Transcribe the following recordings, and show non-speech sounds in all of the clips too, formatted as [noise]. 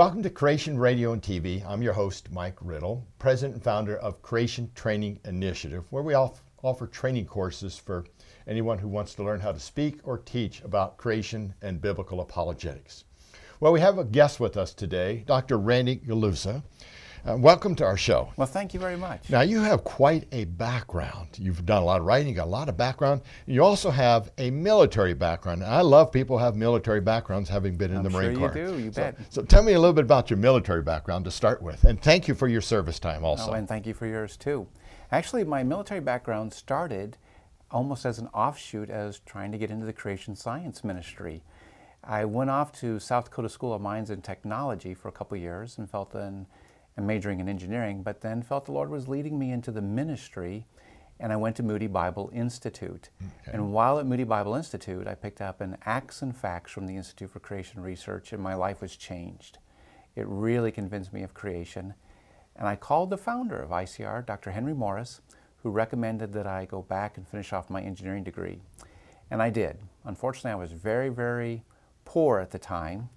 Welcome to Creation Radio and TV. I'm your host, Mike Riddle, president and founder of Creation Training Initiative, where we offer training courses for anyone who wants to learn how to speak or teach about creation and biblical apologetics. Well, we have a guest with us today, Dr. Randy Guliuzza. Uh, welcome to our show. Well, thank you very much. Now, you have quite a background. You've done a lot of writing, you got a lot of background. You also have a military background. I love people who have military backgrounds, having been in I'm the Marine sure Corps. you do, you so, bet. So, tell me a little bit about your military background to start with. And thank you for your service time also. Oh, and thank you for yours too. Actually, my military background started almost as an offshoot as trying to get into the creation science ministry. I went off to South Dakota School of Mines and Technology for a couple years and felt then and majoring in engineering, but then felt the Lord was leading me into the ministry, and I went to Moody Bible Institute. Okay. And while at Moody Bible Institute, I picked up an Acts and Facts from the Institute for Creation Research, and my life was changed. It really convinced me of creation. And I called the founder of ICR, Dr. Henry Morris, who recommended that I go back and finish off my engineering degree. And I did. Unfortunately, I was very, very poor at the time,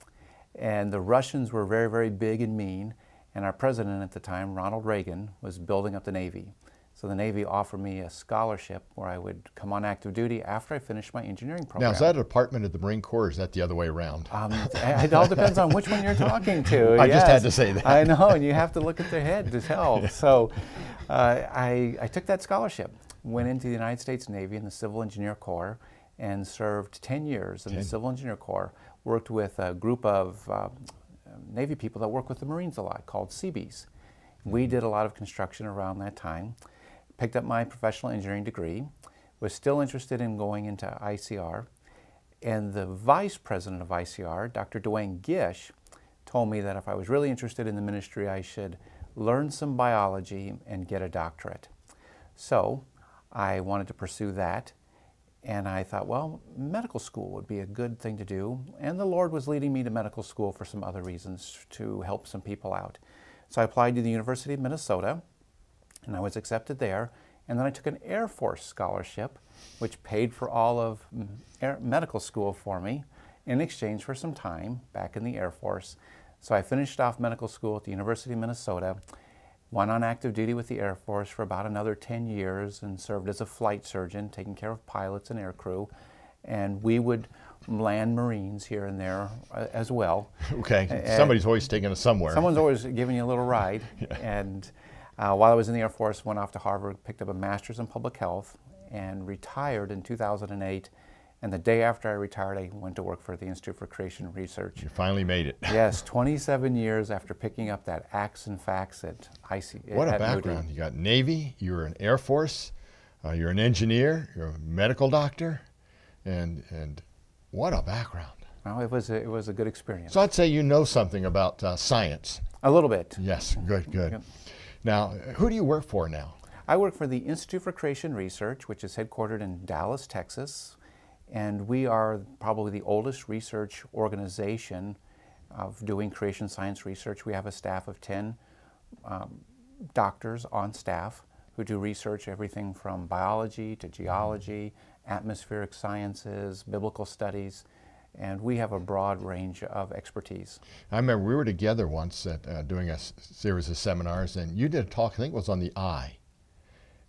and the Russians were very, very big and mean. And our president at the time, Ronald Reagan, was building up the Navy. So the Navy offered me a scholarship where I would come on active duty after I finished my engineering program. Now, is that a department of the Marine Corps or is that the other way around? Um, it all depends on which one you're talking to. [laughs] I just had to say that. I know, and you have to look at their head to tell. [laughs] So uh, I, I took that scholarship, went into the United States Navy in the Civil Engineer Corps, and served 10 years in 10. the Civil Engineer Corps. Worked with a group of uh, Navy people that work with the Marines a lot called Seabees. We mm-hmm. did a lot of construction around that time. Picked up my professional engineering degree, was still interested in going into ICR, and the vice president of ICR, Dr. Duane Gish, told me that if I was really interested in the ministry, I should learn some biology and get a doctorate. So I wanted to pursue that, and I thought, well, medical school would be a good thing to do. And the Lord was leading me to medical school for some other reasons to help some people out. So I applied to the University of Minnesota, and I was accepted there. And then I took an Air Force scholarship, which paid for all of mm, air, medical school for me in exchange for some time back in the Air Force. So I finished off medical school at the University of Minnesota, went on active duty with the Air Force for about another 10 years and served as a flight surgeon, taking care of pilots and aircrew. And we would land Marines here and there uh, as well. [laughs] Okay, And somebody's always taking us somewhere. Someone's [laughs] always giving you a little ride. [laughs] And uh, while I was in the Air Force, went off to Harvard, picked up a master's in public health, and retired in 2008. And the day after I retired, I went to work for the Institute for Creation Research. You finally made it. [laughs] yes, 27 years after picking up that Acts and Facts at IC. What a at Moody. background. You got Navy, you were in Air Force, uh, you're an engineer, you're a medical doctor, and, and what a background. Well, it was a, it was a good experience. So I'd say you know something about uh, science. a little bit. Yes, good, good. Yep. Now, who do you work for now? I work for the Institute for Creation Research, which is headquartered in Dallas, Texas, and we are probably the oldest research organization of doing creation science research. We have a staff of 10 um, doctors on staff who do research everything from biology to geology, atmospheric sciences, biblical studies, and we have a broad range of expertise. I remember we were together once at, uh, doing a series of seminars, and you did a talk, I think it was on the eye.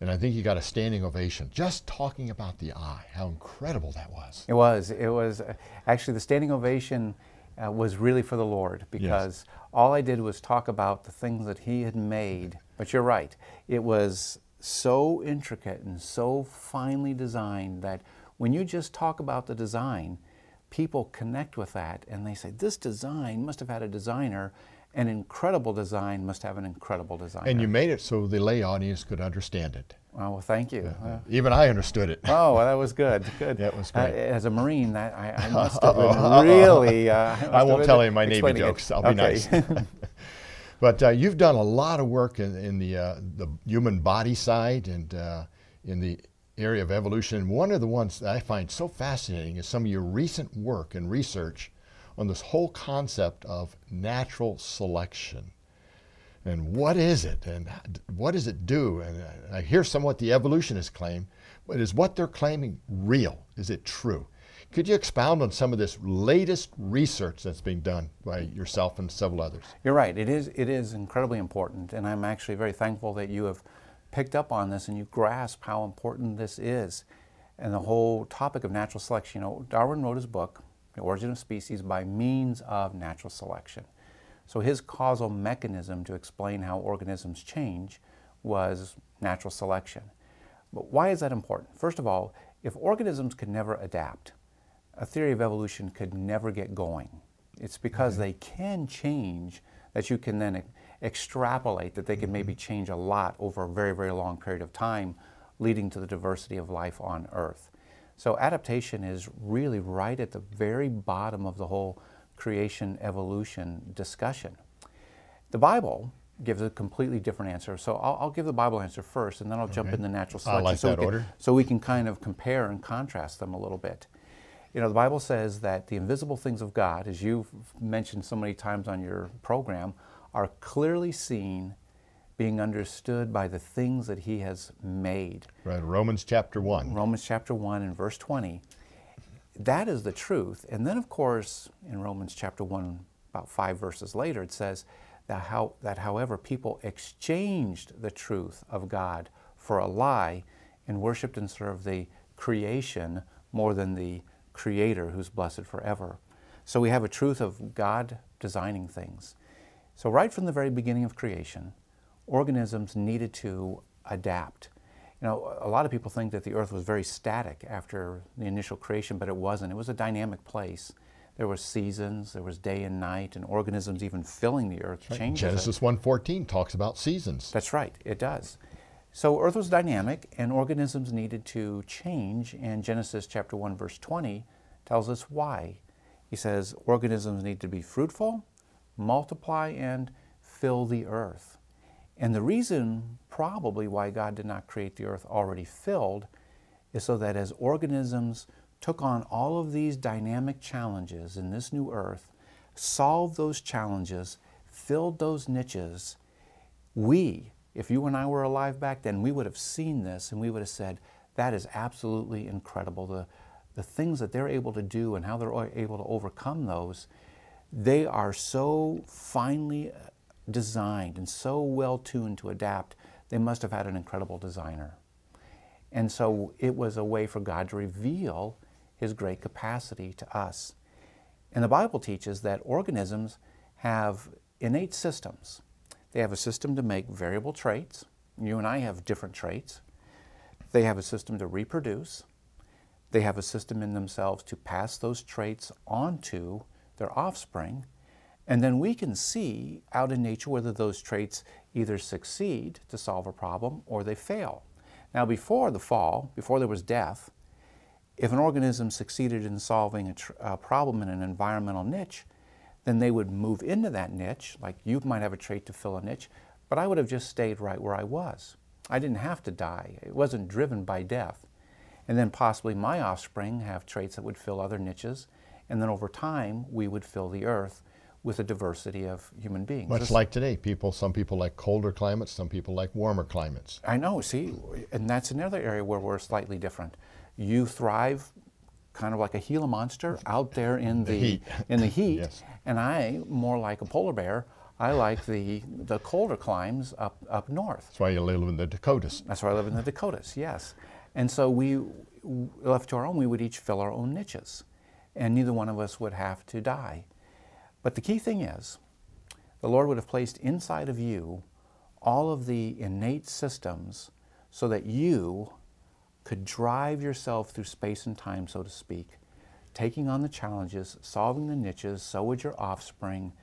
And I think you got a standing ovation just talking about the eye, how incredible that was. It was. It was uh, actually the standing ovation uh, was really for the Lord because all I did was talk about the things that He had made. But you're right. It was so intricate and so finely designed that when you just talk about the design, people connect with that and they say, This design must have had a designer. An incredible design must have an incredible designer. And you made it so the lay audience could understand it. Oh, well, thank you. Uh, Even I understood it. Oh, well, that was good. [laughs] Good. That was Uh, great. as a Marine, that I, I [laughs] must have been really. Uh, must I won't tell any of my Navy explaining it. jokes. I'll be Okay. nice. [laughs] but uh, you've done a lot of work in, in the, uh, the human body side and uh, in the area of evolution. One of the ones that I find so fascinating is some of your recent work and research on this whole concept of natural selection. And what is it? And what does it do? And uh, I hear somewhat the evolutionists claim, but is what they're claiming real? Is it true? Could you expound on some of this latest research that's being done by yourself and several others? You're right. It is, it is incredibly important, and I'm actually very thankful that you have picked up on this and you grasp how important this is. And the whole topic of natural selection, you know, Darwin wrote his book, The Origin of Species, by means of natural selection. So his causal mechanism to explain how organisms change was natural selection. But why is that important? First of all, if organisms could never adapt, a theory of evolution could never get going. It's because they can change that you can then extrapolate that they can mm-hmm. maybe change a lot over a very, very long period of time, leading to the diversity of life on Earth. So adaptation is really right at the very bottom of the whole creation evolution discussion. The Bible gives a completely different answer. So I'll, I'll give the Bible answer first, and then I'll jump Okay. into natural I selection. like so that we can, order. So we can kind of compare and contrast them a little bit. You know, the Bible says that the invisible things of God, as you've mentioned so many times on your program, are clearly seen, being understood by the things that He has made. Right, Romans chapter 1. Romans chapter 1 and verse 20. That is the truth. And then, of course, in Romans chapter 1, about five verses later, it says that, how, that however, people exchanged the truth of God for a lie and worshiped and served the creation more than the Creator who's blessed forever. So we have a truth of God designing things. So, right from the very beginning of creation, organisms needed to adapt. You know, a lot of people think that the earth was very static after the initial creation, but it wasn't. It was a dynamic place. There were seasons, there was day and night, and organisms even filling the earth changes. it. Genesis 1.14 talks about seasons. That's right, it does. So Earth was dynamic and organisms needed to change, and Genesis chapter 1 verse 20 tells us why. He says organisms need to be fruitful, multiply and fill the earth. And the reason probably why God did not create the earth already filled is so that as organisms took on all of these dynamic challenges in this new earth, solved those challenges, filled those niches, we, if you and I were alive back then, we would have seen this and we would have said, that is absolutely incredible. The, the things that they're able to do and how they're able to overcome those, they are so finely designed and so well tuned to adapt, they must have had an incredible designer. And so it was a way for God to reveal his great capacity to us. And the Bible teaches that organisms have innate systems. They have a system to make variable traits. You and I have different traits. They have a system to reproduce. They have a system in themselves to pass those traits on to their offspring. And then we can see out in nature whether those traits either succeed to solve a problem or they fail. Now, before the fall, before there was death, if an organism succeeded in solving a, a problem in an environmental niche, then they would move into that niche. Like you might have a trait to fill a niche, but I would have just stayed right where I was. I didn't have to die, it wasn't driven by death. And then possibly my offspring have traits that would fill other niches, and then over time we would fill the earth with a diversity of human beings. Much like today, people. Some people like colder climates. Some people like warmer climates. I know, see, and that's another area where we're slightly different. You thrive kind of like a Gila monster out there in the, heat. in the [laughs] heat, Yes. and I more like a polar bear. I like the the colder climes up up north. That's why you live in the Dakotas. That's where I live in the Dakotas, yes. And so we, left to our own, we would each fill our own niches, and neither one of us would have to die. But the key thing is, the Lord would have placed inside of you all of the innate systems so that you could drive yourself through space and time, so to speak, taking on the challenges, solving the niches, so would your offspring,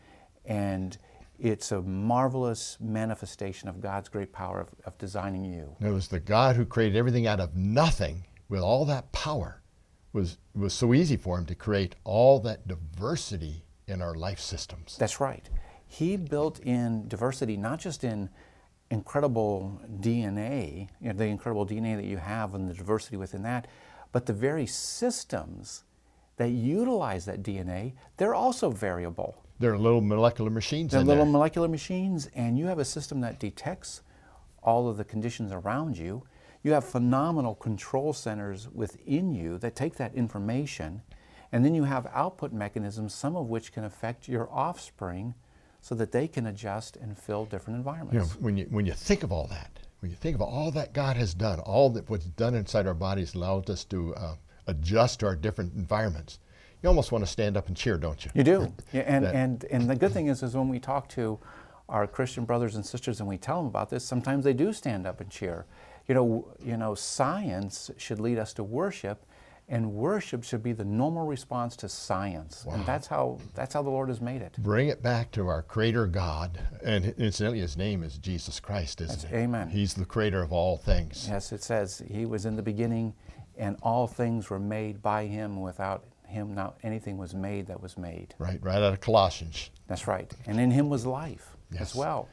and it's a marvelous manifestation of God's great power of, of designing you. It was the God who created everything out of nothing with all that power. Was was so easy for him to create all that diversity in our life systems. That's right. He built in diversity, not just in incredible DNA, you know, the incredible DNA that you have and the diversity within that, but the very systems that utilize that DNA, they're also variable. There are little molecular machines They're little there. molecular machines, and you have a system that detects all of the conditions around you. you have phenomenal control centers within you that take that information, and then you have output mechanisms, some of which can affect your offspring so that they can adjust and fill different environments. You know, when you when you think of all that, when you think of all that God has done, all that what's done inside our bodies allows us to uh, adjust to our different environments. You almost want to stand up and cheer, don't you? You do. Yeah, and, That- and, and the good thing is, is when we talk to our Christian brothers and sisters and we tell them about this, sometimes they do stand up and cheer. You know, you know, science should lead us to worship, and worship should be the normal response to science. And that's how that's how the Lord has made it. Bring it back to our Creator God, and incidentally, His name is Jesus Christ, isn't That's- it? amen. He's the Creator of all things. Yes, it says He was in the beginning, and all things were made by Him. Without Him, not anything was made that was made. Right, right out of Colossians. That's right. And in Him was life Yes. as well.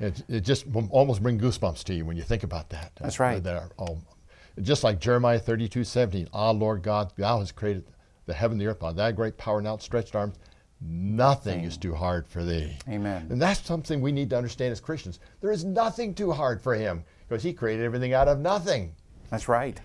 It, it just almost bring goosebumps to you when you think about that. That's right. That are all, um, just like Jeremiah 32, 17, Ah, Lord God, thou hast created the heaven and the earth by thy great power and outstretched arms. Nothing is too hard for thee. Amen. And that's something we need to understand as Christians. There is nothing too hard for him because he created everything out of nothing. That's right.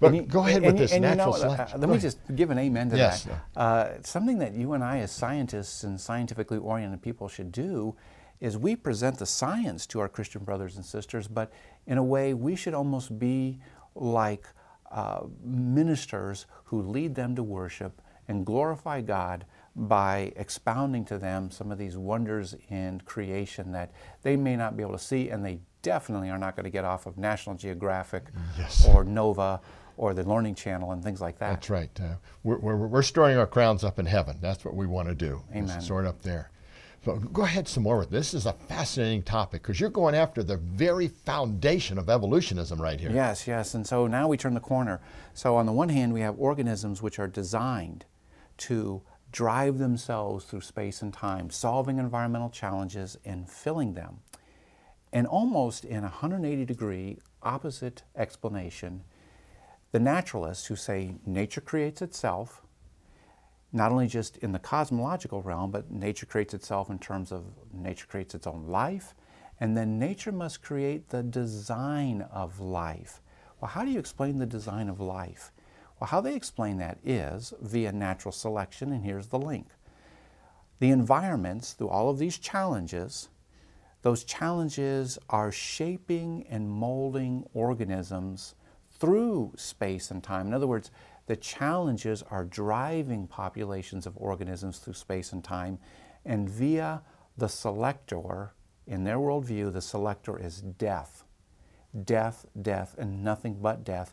But go ahead with this and natural uh, selection. let Go me ahead. just give an amen to Yes. that. Uh, something that you and I, as scientists and scientifically oriented people, should do is we present the science to our Christian brothers and sisters, but in a way, we should almost be like uh, ministers who lead them to worship and glorify God by expounding to them some of these wonders in creation that they may not be able to see, and they definitely are not going to get off of National Geographic Yes. or Nova or the Learning Channel and things like that. That's right. Uh, we're, we're, we're storing our crowns up in heaven. That's what we want to do. Amen. Store it up there. Go ahead some more with this. This is a fascinating topic because you're going after the very foundation of evolutionism right here. Yes, yes. And so now we turn the corner. So, on the one hand, we have organisms which are designed to drive themselves through space and time, solving environmental challenges and filling them. And almost in a 180 degree opposite explanation, the naturalists who say nature creates itself, not only just in the cosmological realm, but nature creates itself in terms of nature creates its own life, and then nature must create the design of life. Well, how do you explain the design of life? Well, how they explain that is via natural selection, and here's the link. The environments, through all of these challenges, those challenges are shaping and molding organisms through space and time. In other words, the challenges are driving populations of organisms through space and time, and via the selector, in their worldview, the selector is death. Death, death, and nothing but death.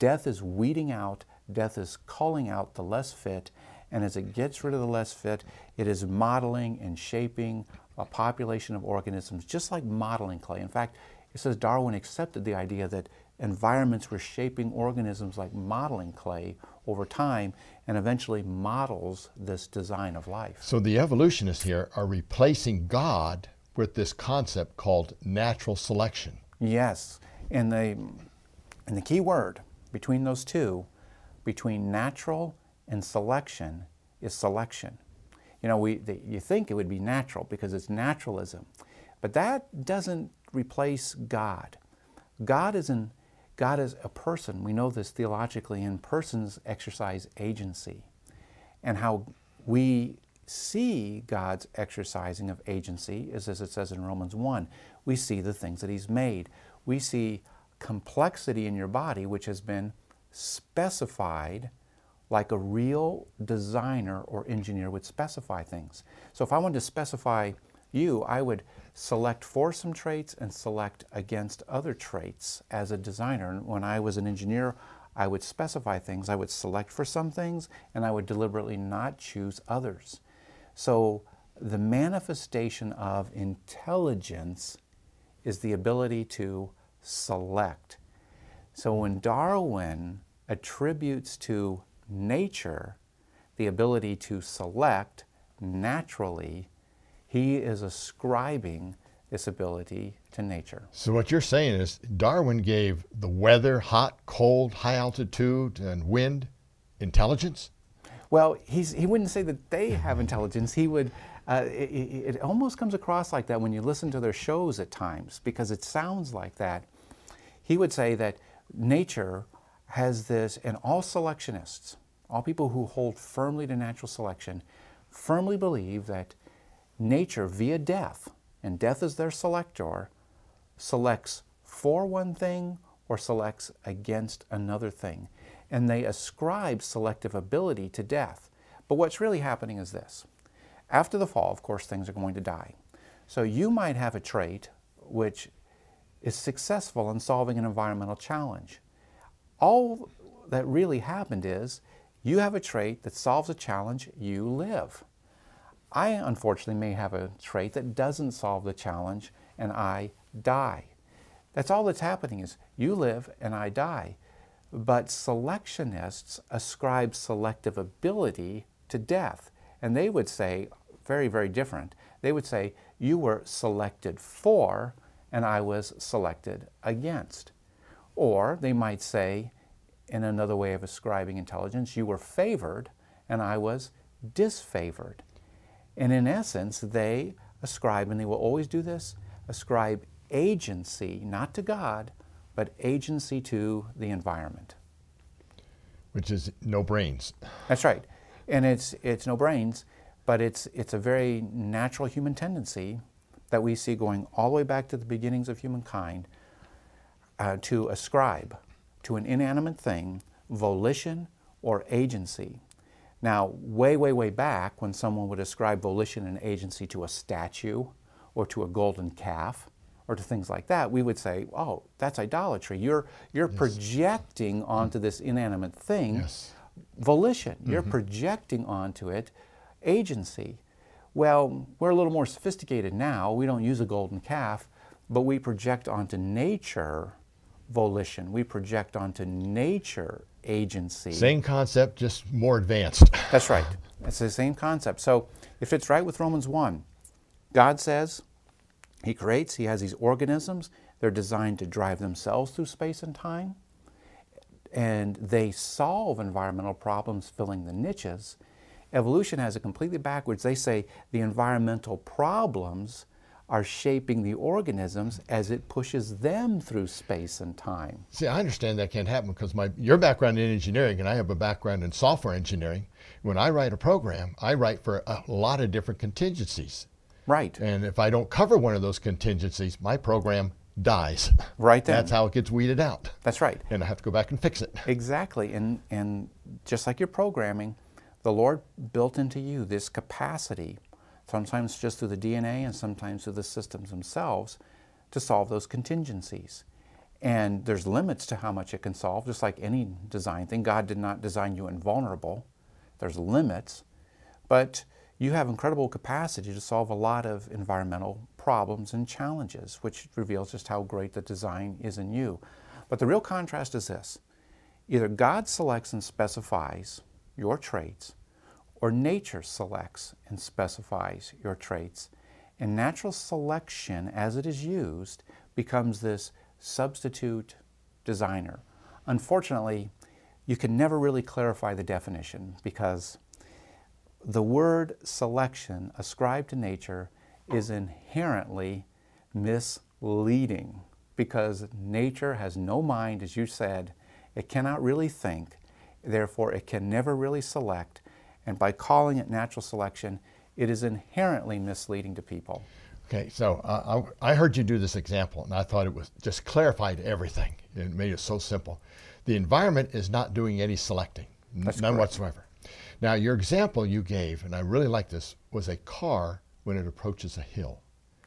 Death is weeding out, death is culling out the less fit, and as it gets rid of the less fit, it is modeling and shaping a population of organisms just like modeling clay. In fact, it says Darwin accepted the idea that environments were shaping organisms like modeling clay over time and eventually models this design of life. So the evolutionists here are replacing God with this concept called natural selection. Yes, and the and the key word between those two, between natural and selection, is selection. You know, we the, you think it would be natural because it's naturalism, but that doesn't replace God. God is an God is a person. We know this theologically, and persons exercise agency, and how we see God's exercising of agency is as it says in Romans 1. We see the things that He's made. We see complexity in your body, which has been specified like a real designer or engineer would specify things. So if I wanted to specify you, I would select for some traits and select against other traits as a designer. And when I was an engineer, I would specify things. I would select for some things and I would deliberately not choose others. So the manifestation of intelligence is the ability to select. So when Darwin attributes to nature the ability to select naturally, he is ascribing this ability to nature. So what you're saying is Darwin gave the weather, hot, cold, high altitude, and wind intelligence? Well, he's, he wouldn't say that they have intelligence. He would, uh, it it almost comes across like that when you listen to their shows at times because it sounds like that. He would say that nature has this, and all selectionists, all people who hold firmly to natural selection, firmly believe that nature, via death, and death is their selector, selects for one thing or selects against another thing. And they ascribe selective ability to death. But what's really happening is this. After the fall, of course, things are going to die. So you might have a trait which is successful in solving an environmental challenge. All that really happened is you have a trait that solves a challenge, you live. I unfortunately may have a trait that doesn't solve the challenge and I die. That's all that's happening is you live and I die. But selectionists ascribe selective ability to death. And they would say, very, very different. They would say, you were selected for and I was selected against. Or they might say, in another way of ascribing intelligence, you were favored and I was disfavored. And in essence, they ascribe, and they will always do this, ascribe agency, not to God, but agency to the environment. Which is no brains. That's right. And it's, it's no brains, but it's, it's a very natural human tendency that we see going all the way back to the beginnings of humankind uh, to ascribe to an inanimate thing volition or agency. Now, way, way, way back, when someone would ascribe volition and agency to a statue or to a golden calf or to things like that, we would say, oh, that's idolatry. You're, you're yes. projecting onto this inanimate thing yes. volition. Mm-hmm. You're projecting onto it agency. Well, we're a little more sophisticated now. We don't use a golden calf, but we project onto nature volition. We project onto nature agency. Same concept, just more advanced. [laughs] That's right. It's the same concept. So if it's right with Romans 1, God says He creates, He has these organisms, they're designed to drive themselves through space and time, and they solve environmental problems filling the niches. Evolution has it completely backwards. They say the environmental problems are shaping the organisms as it pushes them through space and time. See, I understand that can't happen because my your background in engineering and I have a background in software engineering. When I write a program, I write for a lot of different contingencies. Right. And if I don't cover one of those contingencies, my program dies. Right then. That's how it gets weeded out. That's right. And I have to go back and fix it. Exactly. And and just like your programming, the Lord built into you this capacity sometimes just through the DNA and sometimes through the systems themselves, to solve those contingencies. And there's limits to how much it can solve, just like any design thing. God did not design you invulnerable. There's limits. But you have incredible capacity to solve a lot of environmental problems and challenges, which reveals just how great the design is in you. But the real contrast is this either God selects and specifies your traits, or nature selects and specifies your traits. And natural selection, as it is used, becomes this substitute designer. Unfortunately, you can never really clarify the definition because the word selection ascribed to nature is inherently misleading because nature has no mind, as you said, it cannot really think, therefore, it can never really select, and by calling it natural selection, it is inherently misleading to people. Okay, so uh, I, I, heard you do this example, and I thought it was just clarified everything. It made it so simple. The environment is not doing any selecting, That's none correct. whatsoever. Now, your example you gave, and I really like this, was a car when it approaches a hill.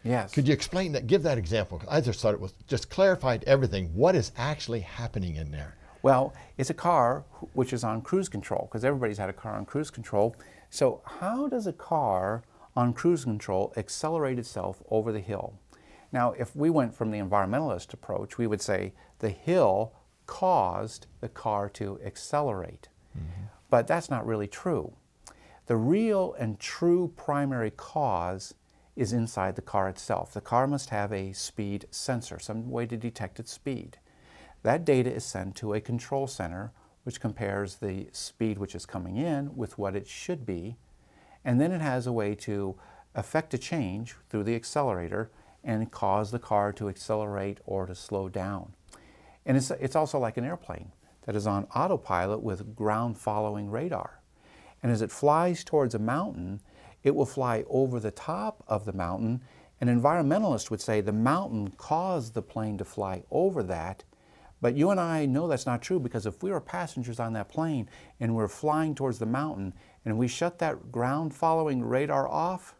Yes. Could you explain that? Give that example. I just thought it was just clarified everything. What is actually happening in there? Well, it's a car which is on cruise control because everybody's had a car on cruise control. So, how does a car on cruise control accelerate itself over the hill? Now, if we went from the environmentalist approach, we would say the hill caused the car to accelerate. Mm-hmm. But that's not really true. The real and true primary cause is inside the car itself. The car must have a speed sensor, some way to detect its speed. That data is sent to a control center which compares the speed which is coming in with what it should be, and then it has a way to affect a change through the accelerator and cause the car to accelerate or to slow down. And it's, it's also like an airplane that is on autopilot with ground following radar. And as it flies towards a mountain, it will fly over the top of the mountain. An environmentalist would say the mountain caused the plane to fly over that. But you and I know that's not true because if we were passengers on that plane and we're flying towards the mountain and we shut that ground following radar off,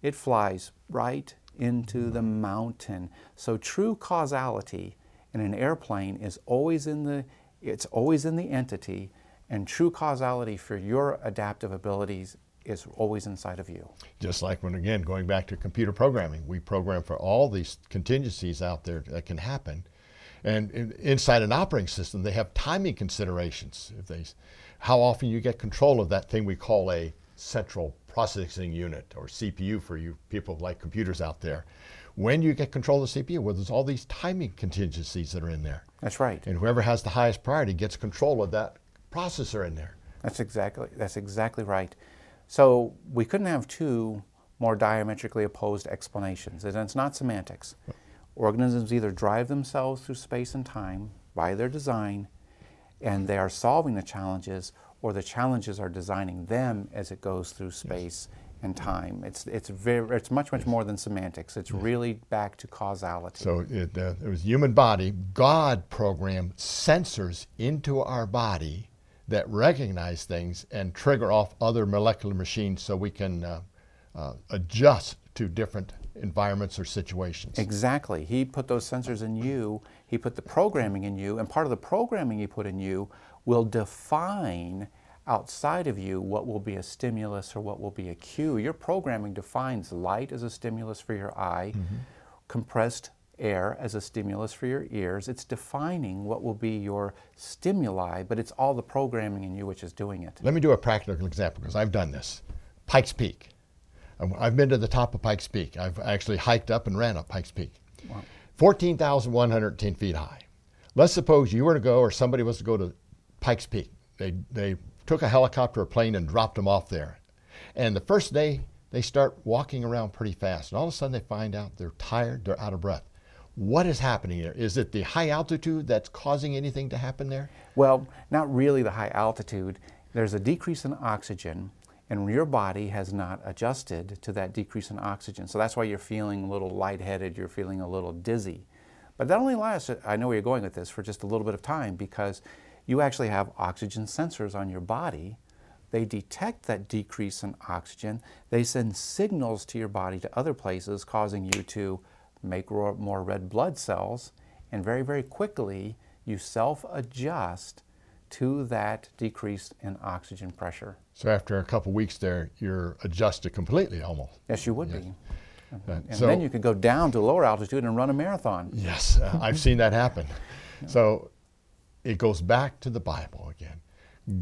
it flies right into the mountain. So true causality in an airplane is always in the it's always in the entity and true causality for your adaptive abilities is always inside of you. Just like when, again, going back to computer programming, we program for all these contingencies out there that can happen. And inside an operating system, they have timing considerations. If they, how often you get control of that thing we call a central processing unit or CPU for you people like computers out there. When you get control of the CPU, well, there's all these timing contingencies that are in there. That's right. And whoever has the highest priority gets control of that processor in there. That's exactly that's exactly right. So we couldn't have two more diametrically opposed explanations. And it's not semantics. Organisms either drive themselves through space and time by their design, and they are solving the challenges, or the challenges are designing them as it goes through space yes. and time. It's, it's, very, it's much, much more than semantics. It's yes. really back to causality. So it, uh, it was human body. God programmed sensors into our body that recognize things and trigger off other molecular machines so we can uh, uh, adjust to different environments or situations. Exactly. He put those sensors in you, he put the programming in you, and part of the programming he put in you will define outside of you what will be a stimulus or what will be a cue. Your programming defines light as a stimulus for your eye, mm-hmm. compressed air as a stimulus for your ears. It's defining what will be your stimuli, but it's all the programming in you which is doing it. Let me do a practical example because I've done this. Pikes Peak. I've been to the top of Pikes Peak. I've actually hiked up and ran up Pikes Peak. Wow. 14,110 feet high. Let's suppose you were to go or somebody was to go to Pikes Peak. They, they took a helicopter or plane and dropped them off there. And the first day, they start walking around pretty fast. And all of a sudden, they find out they're tired, they're out of breath. What is happening there? Is it the high altitude that's causing anything to happen there? Well, not really the high altitude. There's a decrease in oxygen, and your body has not adjusted to that decrease in oxygen. So that's why you're feeling a little lightheaded, you're feeling a little dizzy. But that only lasts, I know where you're going with this, for just a little bit of time because you actually have oxygen sensors on your body. They detect that decrease in oxygen. They send signals to your body to other places, causing you to make more red blood cells, and very, very quickly you self adjust to that decrease in oxygen pressure. So after a couple weeks there, you're adjusted completely almost. Yes, you would yes. be. Uh, and so, then you could go down to lower altitude and run a marathon. Yes, uh, [laughs] I've seen that happen. So it goes back to the Bible again.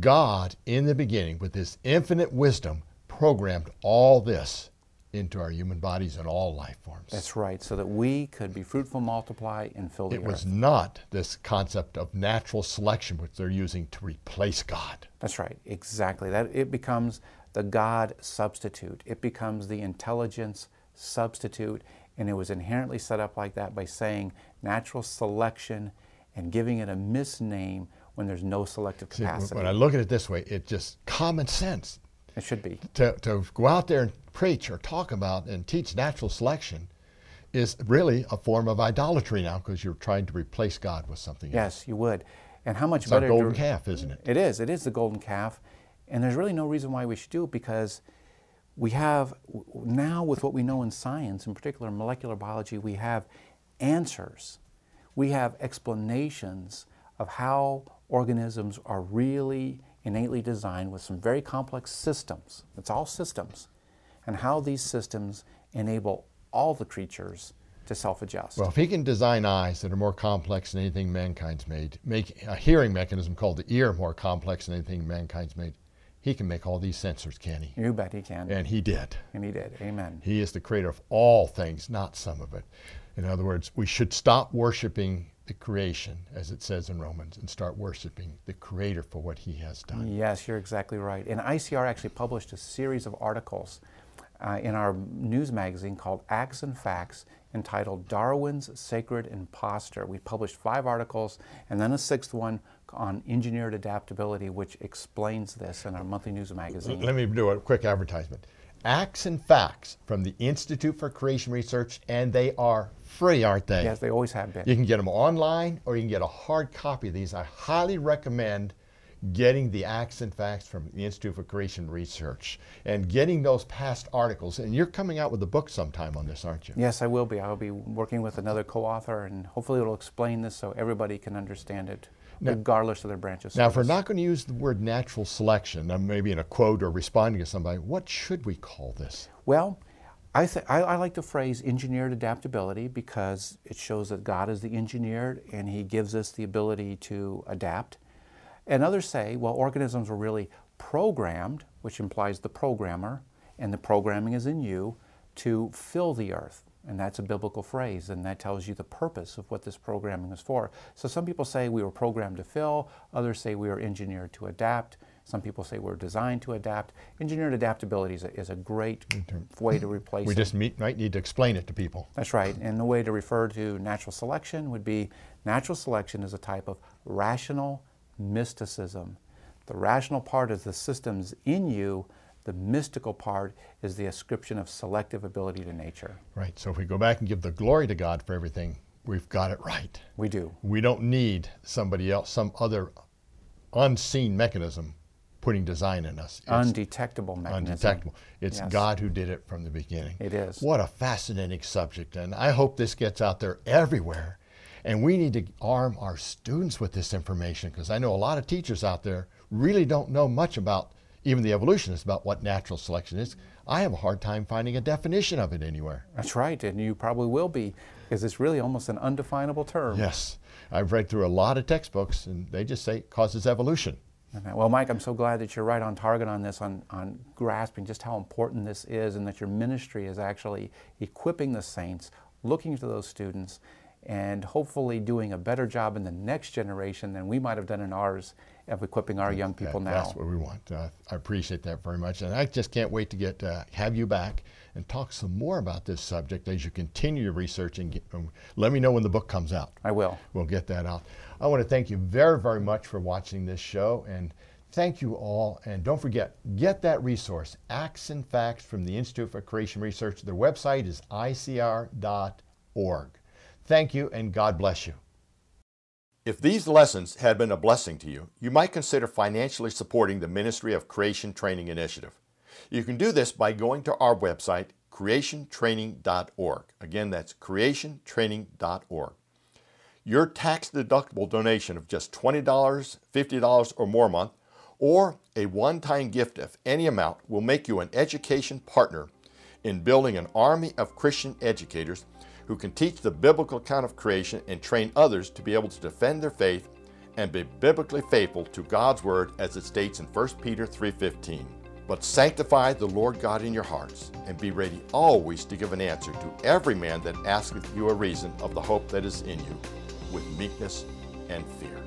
God, in the beginning, with his infinite wisdom, programmed all this into our human bodies and all life forms. That's right, so that we could be fruitful, multiply, and fill the it earth. It was not this concept of natural selection which they're using to replace God. That's right, exactly. That it becomes the God substitute. It becomes the intelligence substitute, and it was inherently set up like that by saying natural selection and giving it a misname when there's no selective capacity. See, when I look at it this way, it's just common sense. It should be. To, to go out there and preach or talk about and teach natural selection is really a form of idolatry now because you're trying to replace God with something else. yes, else. you would. And how much it's better. It's golden calf, isn't it? It is. It is the golden calf. And there's really no reason why we should do it because we have, now with what we know in science, in particular molecular biology, we have answers. We have explanations of how organisms are really innately designed with some very complex systems. It's all systems. And how these systems enable all the creatures to self-adjust. Well, if he can design eyes that are more complex than anything mankind's made, make a hearing mechanism called the ear more complex than anything mankind's made, he can make all these sensors, can he? You bet he can. And he did. And he did. Amen. He is the creator of all things, not some of it. In other words, we should stop worshiping the creation, as it says in Romans, and start worshiping the Creator for what He has done. Yes, you're exactly right. And ICR actually published a series of articles uh, in our news magazine called Acts and Facts entitled Darwin's Sacred Impostor. We published five articles and then a sixth one on engineered adaptability, which explains this in our monthly news magazine. Let me do a quick advertisement. Acts and Facts from the Institute for Creation Research, and they are free, aren't they? Yes, they always have been. You can get them online or you can get a hard copy of these. I highly recommend getting the Acts and Facts from the Institute for Creation Research and getting those past articles. And you're coming out with a book sometime on this, aren't you? Yes, I will be. I'll be working with another co-author, and hopefully it'll explain this so everybody can understand it, now, regardless of their branches. Now, if we're not going to use the word natural selection, uh, maybe in a quote or responding to somebody, what should we call this? Well, I, th- I, I, like the phrase engineered adaptability because it shows that God is the engineer and He gives us the ability to adapt. And others say, well, organisms were really programmed, which implies the programmer, and the programming is in you, to fill the earth. And that's a biblical phrase, and that tells you the purpose of what this programming is for. So some people say we were programmed to fill, others say we were engineered to adapt. Some people say we're designed to adapt. Engineered adaptability is a, is a great way to replace We it. just meet, might need to explain it to people. That's right. And the way to refer to natural selection would be natural selection is a type of rational mysticism. The rational part is the systems in you. The mystical part is the ascription of selective ability to nature. Right. So if we go back and give the glory to God for everything, we've got it right. We do. We don't need somebody else, some other unseen mechanism putting design in us. It's undetectable mechanism. Undetectable. It's yes. God who did it from the beginning. It is. What a fascinating subject. And I hope this gets out there everywhere. And we need to arm our students with this information because I know a lot of teachers out there really don't know much about even the evolutionists about what natural selection is. I have a hard time finding a definition of it anywhere. That's right, and you probably will be because it's really almost an undefinable term. Yes. I've read through a lot of textbooks and they just say it causes evolution. Okay. Well, Mike, I'm so glad that you're right on target on this, on, on grasping just how important this is, and that your ministry is actually equipping the saints, looking to those students, and hopefully doing a better job in the next generation than we might have done in ours of equipping our young people that, now. That's what we want. Uh, I appreciate that very much, and I just can't wait to get uh, have you back and talk some more about this subject as you continue your research and get, um, let me know when the book comes out. I will. We'll get that out. I want to thank you very, very much for watching this show and thank you all. And don't forget, get that resource, Acts and Facts from the Institute for Creation Research. Their website is icr.org. Thank you and God bless you. If these lessons had been a blessing to you, you might consider financially supporting the Ministry of Creation Training Initiative. You can do this by going to our website, creationtraining.org. Again, that's creationtraining.org. Your tax deductible donation of just $20, $50, or more a month, or a one time gift of any amount, will make you an education partner in building an army of Christian educators who can teach the biblical account of creation and train others to be able to defend their faith and be biblically faithful to God's word as it states in 1 Peter 3:15. But sanctify the Lord God in your hearts, and be ready always to give an answer to every man that asketh you a reason of the hope that is in you, with meekness and fear.